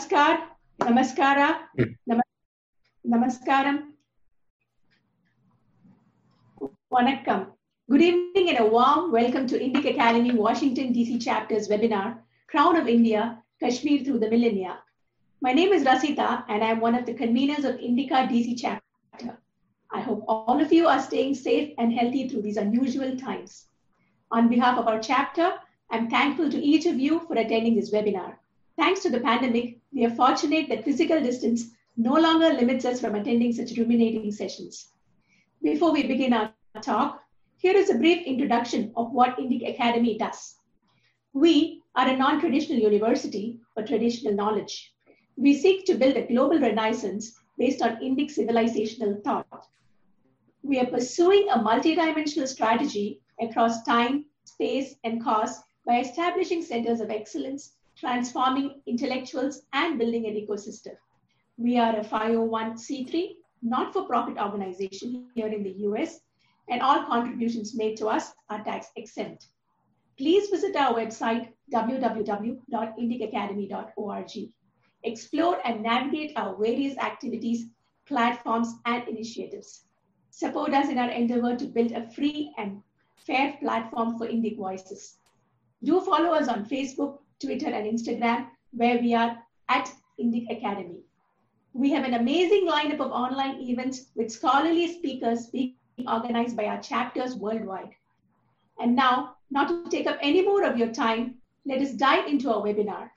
Namaskar, Namaskara, Nam- Namaskaram. Vanakkam. Good evening and a warm welcome to Indic Academy Washington DC chapter's webinar, Crown of India, Kashmir through the Millennia. My name is Rasita and I'm one of the conveners of Indica DC chapter. I hope all of you are staying safe and healthy through these unusual times. On behalf of our chapter, I'm thankful to each of you for attending this webinar. Thanks to the pandemic, we are fortunate that physical distance no longer limits us from attending such ruminating sessions. Before we begin our talk, here is a brief introduction of what Indic Academy does. We are a non-traditional university for traditional knowledge. We seek to build a global renaissance based on Indic civilizational thought. We are pursuing a multidimensional strategy across time, space, and cost by establishing centers of excellence, transforming intellectuals, and building an ecosystem. We are a 501c3 not for profit organization here in the US, and all contributions made to us are tax exempt. Please visit our website www.indicacademy.org. Explore and navigate our various activities, platforms, and initiatives. Support us in our endeavor to build a free and fair platform for Indic voices. Do follow us on Facebook, Twitter, and Instagram, where we are at Indic Academy. We have an amazing lineup of online events with scholarly speakers being organized by our chapters worldwide. And now, not to take up any more of your time, let us dive into our webinar.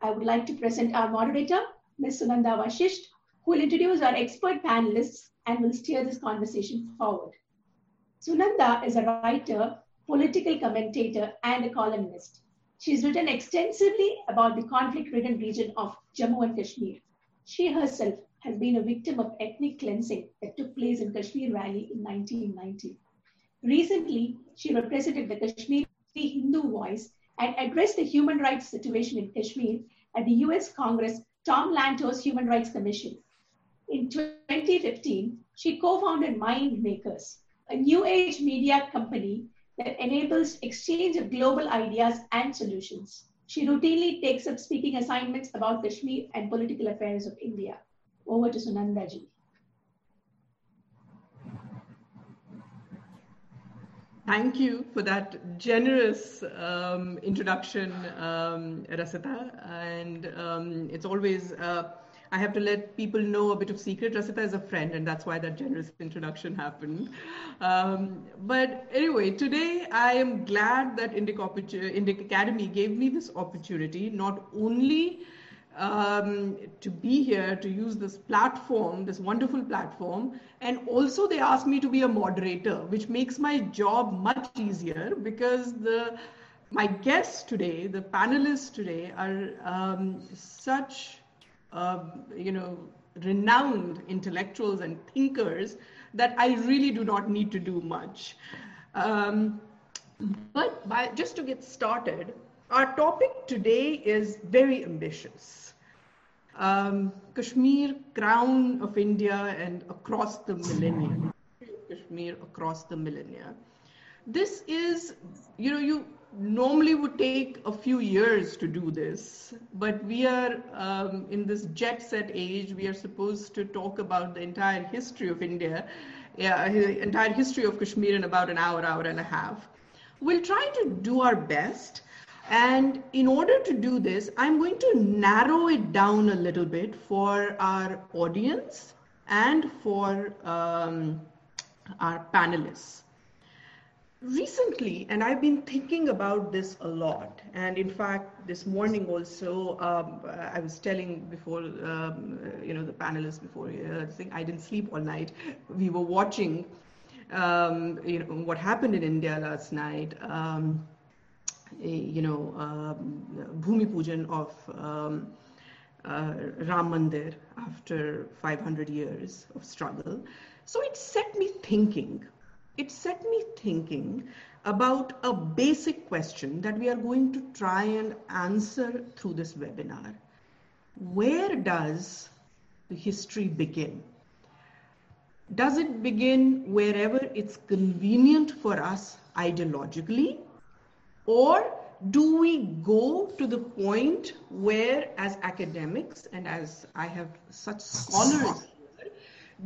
I would like to present our moderator, Ms. Sunanda Vashisht, who will introduce our expert panelists and will steer this conversation forward. Sunanda is a writer, political commentator, and a columnist. She's written extensively about the conflict-ridden region of Jammu and Kashmir. She herself has been a victim of ethnic cleansing that took place in Kashmir Valley in 1990. Recently, she represented the Kashmiri Hindu voice and addressed the human rights situation in Kashmir at the US Congress Tom Lantos Human Rights Commission. In 2015, she co-founded Mind Makers, a new age media company that enables exchange of global ideas and solutions. She routinely takes up speaking assignments about Kashmir and political affairs of India. Over to Sunandaji. Thank you for that generous um, introduction, um, Rasita. And um, it's always, uh, I have to let people know a bit of secret. Rasita is a friend, and that's why that generous introduction happened. Um, but anyway, today I am glad that Indic, Indic Academy gave me this opportunity, not only um, to be here to use this platform, this wonderful platform. And also, they asked me to be a moderator, which makes my job much easier because the my guests today, the panelists today, are um, such uh, you know renowned intellectuals and thinkers that I really do not need to do much. Um, but by, just to get started, our topic today is very ambitious. Um, Kashmir, crown of India, and across the millennia. Kashmir across the millennia. This is, you know, you normally would take a few years to do this, but we are um, in this jet set age. We are supposed to talk about the entire history of India, yeah, the entire history of Kashmir in about an hour, hour and a half. We'll try to do our best. And in order to do this, I'm going to narrow it down a little bit for our audience and for um, our panelists. Recently, and I've been thinking about this a lot, and in fact, this morning also, um, I was telling before, um, you know, the panelists before, uh, thing, I didn't sleep all night. We were watching, um, you know, what happened in India last night um, you know, um, Bhumi Pujan of um, uh, Ram Mandir after 500 years of struggle. So it set me thinking. It set me thinking about a basic question that we are going to try and answer through this webinar. Where does the history begin? Does it begin wherever it's convenient for us ideologically? Or do we go to the point where, as academics and as I have such scholars,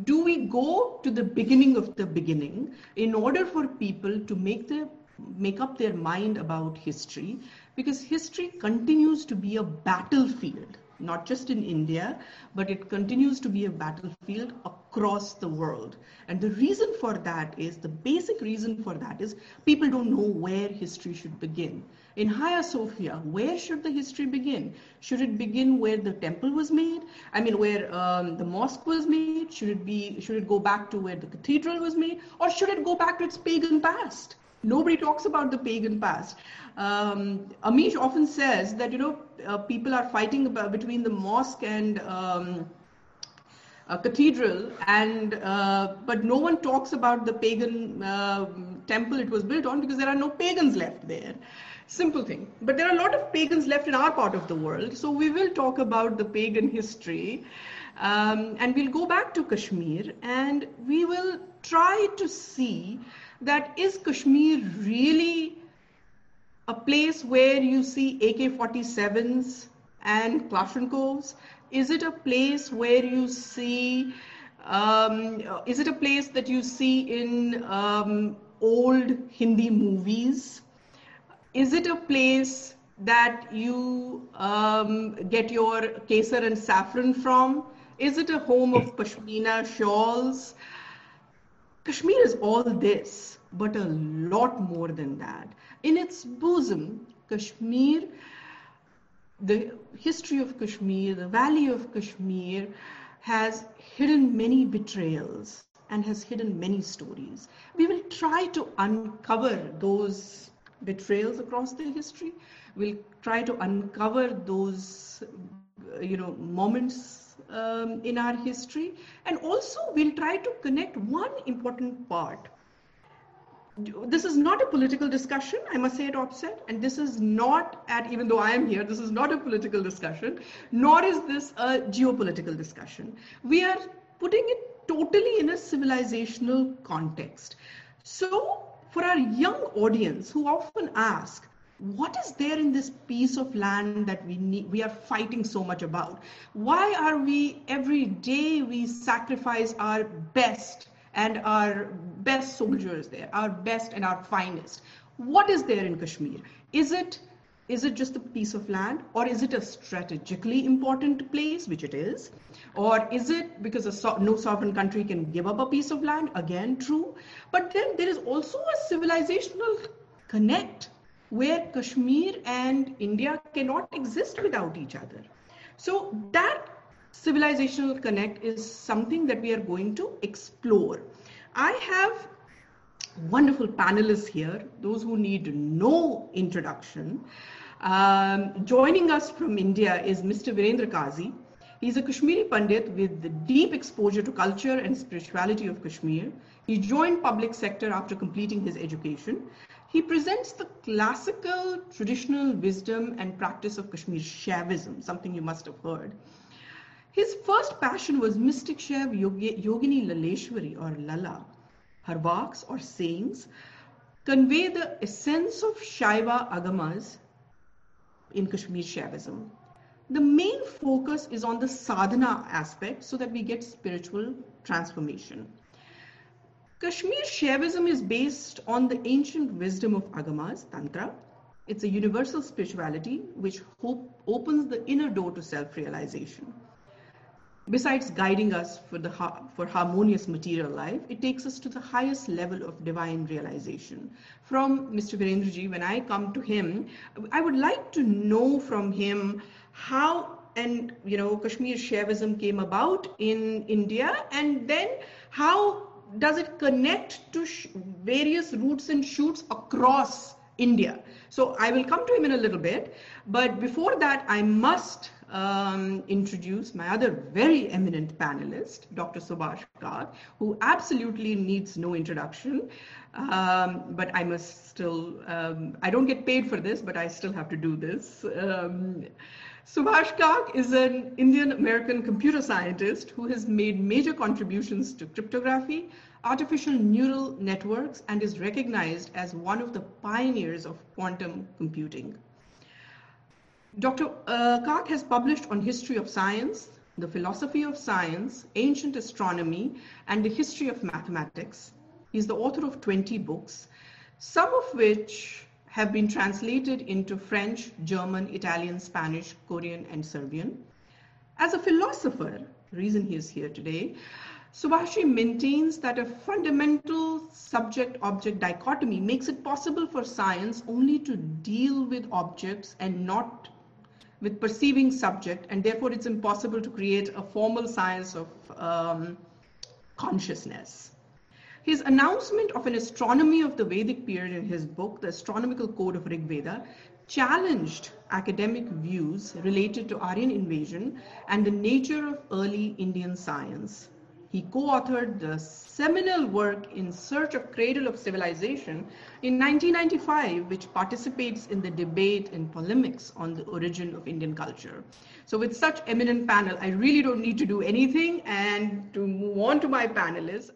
do we go to the beginning of the beginning in order for people to make the make up their mind about history? Because history continues to be a battlefield not just in India, but it continues to be a battlefield across the world. And the reason for that is the basic reason for that is people don't know where history should begin. In Hagia Sophia, where should the history begin? Should it begin where the temple was made? I mean, where um, the mosque was made? Should it be? Should it go back to where the cathedral was made, or should it go back to its pagan past? Nobody talks about the pagan past. Um, Amish often says that you know uh, people are fighting about, between the mosque and um, a cathedral, and uh, but no one talks about the pagan uh, temple it was built on because there are no pagans left there. Simple thing. But there are a lot of pagans left in our part of the world, so we will talk about the pagan history. Um, and we'll go back to Kashmir and we will try to see that is Kashmir really a place where you see AK-47s and Kalashnikovs? Is it a place where you see, um, is it a place that you see in um, old Hindi movies? Is it a place that you um, get your kesar and saffron from? Is it a home of pashmina shawls? Kashmir is all this, but a lot more than that. In its bosom, Kashmir, the history of Kashmir, the valley of Kashmir has hidden many betrayals and has hidden many stories. We will try to uncover those betrayals across the history. We'll try to uncover those, you know, moments um, in our history. And also, we'll try to connect one important part. This is not a political discussion, I must say at offset, and this is not at, even though I am here, this is not a political discussion, nor is this a geopolitical discussion. We are putting it totally in a civilizational context. So, for our young audience who often ask, what is there in this piece of land that we need we are fighting so much about? Why are we every day we sacrifice our best and our best soldiers there our best and our finest? What is there in kashmir? Is it is it just a piece of land or is it a strategically important place which it is? Or is it because so- no sovereign country can give up a piece of land? Again true. But then there is also a civilizational connect where Kashmir and India cannot exist without each other. So that civilizational connect is something that we are going to explore. I have wonderful panelists here, those who need no introduction. Um, joining us from India is Mr. Virendra Kazi. He's a Kashmiri Pandit with deep exposure to culture and spirituality of Kashmir. He joined public sector after completing his education. He presents the classical traditional wisdom and practice of Kashmir Shaivism, something you must have heard. His first passion was mystic Shaiv Yogini Laleshwari or Lala. Her vakhs or sayings convey the essence of Shaiva Agamas in Kashmir Shaivism. The main focus is on the sadhana aspect so that we get spiritual transformation. Kashmir Shaivism is based on the ancient wisdom of Agamas, Tantra. It's a universal spirituality which opens the inner door to self realization. Besides guiding us for, the, for harmonious material life, it takes us to the highest level of divine realization. From Mr. Virendraji, when I come to him, I would like to know from him how and you know Kashmir Shaivism came about in India, and then how does it connect to various roots and shoots across India? So I will come to him in a little bit. But before that, I must um, introduce my other very eminent panelist, Dr. Subhash Kak, who absolutely needs no introduction. Um, but I must still, um, I don't get paid for this, but I still have to do this. Um, Subhash Kak is an Indian American computer scientist who has made major contributions to cryptography, artificial neural networks, and is recognized as one of the pioneers of quantum computing. Dr. Uh, has published on history of science, the philosophy of science, ancient astronomy, and the history of mathematics. He's the author of 20 books, some of which have been translated into French, German, Italian, Spanish, Korean, and Serbian. As a philosopher, the reason he is here today, Subhashji maintains that a fundamental subject-object dichotomy makes it possible for science only to deal with objects and not with perceiving subject, and therefore it's impossible to create a formal science of um, consciousness. His announcement of an astronomy of the Vedic period in his book, The Astronomical Code of Rig Veda, challenged academic views related to Aryan invasion and the nature of early Indian science. He co-authored the seminal work In Search of Cradle of Civilization in 1995, which participates in the debate and polemics on the origin of Indian culture. So with such eminent panel, I really don't need to do anything and to move on to my panelists.